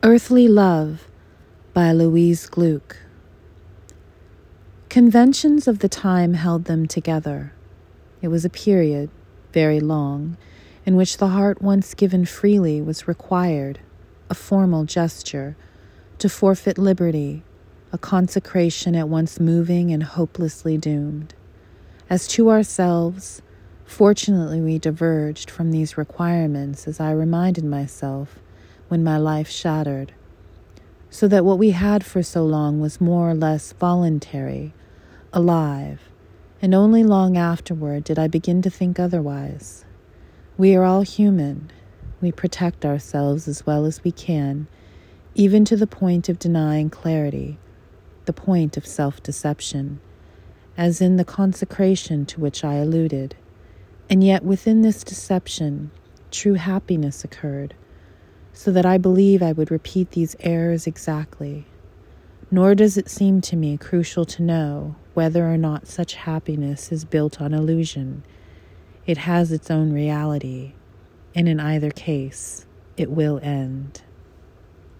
Earthly Love by Louise Glück. Conventions of the time held them together. It was a period, very long, in which the heart once given freely was required, a formal gesture, to forfeit liberty, a consecration at once moving and hopelessly doomed. As to ourselves, fortunately we diverged from these requirements as I reminded myself when my life shattered, so that what we had for so long was more or less voluntary, alive, and only long afterward did I begin to think otherwise. We are all human. We protect ourselves as well as we can, even to the point of denying clarity, the point of self deception, as in the consecration to which I alluded. And yet within this deception, true happiness occurred so that I believe I would repeat these errors exactly. Nor does it seem to me crucial to know whether or not such happiness is built on illusion. It has its own reality, and in either case, it will end.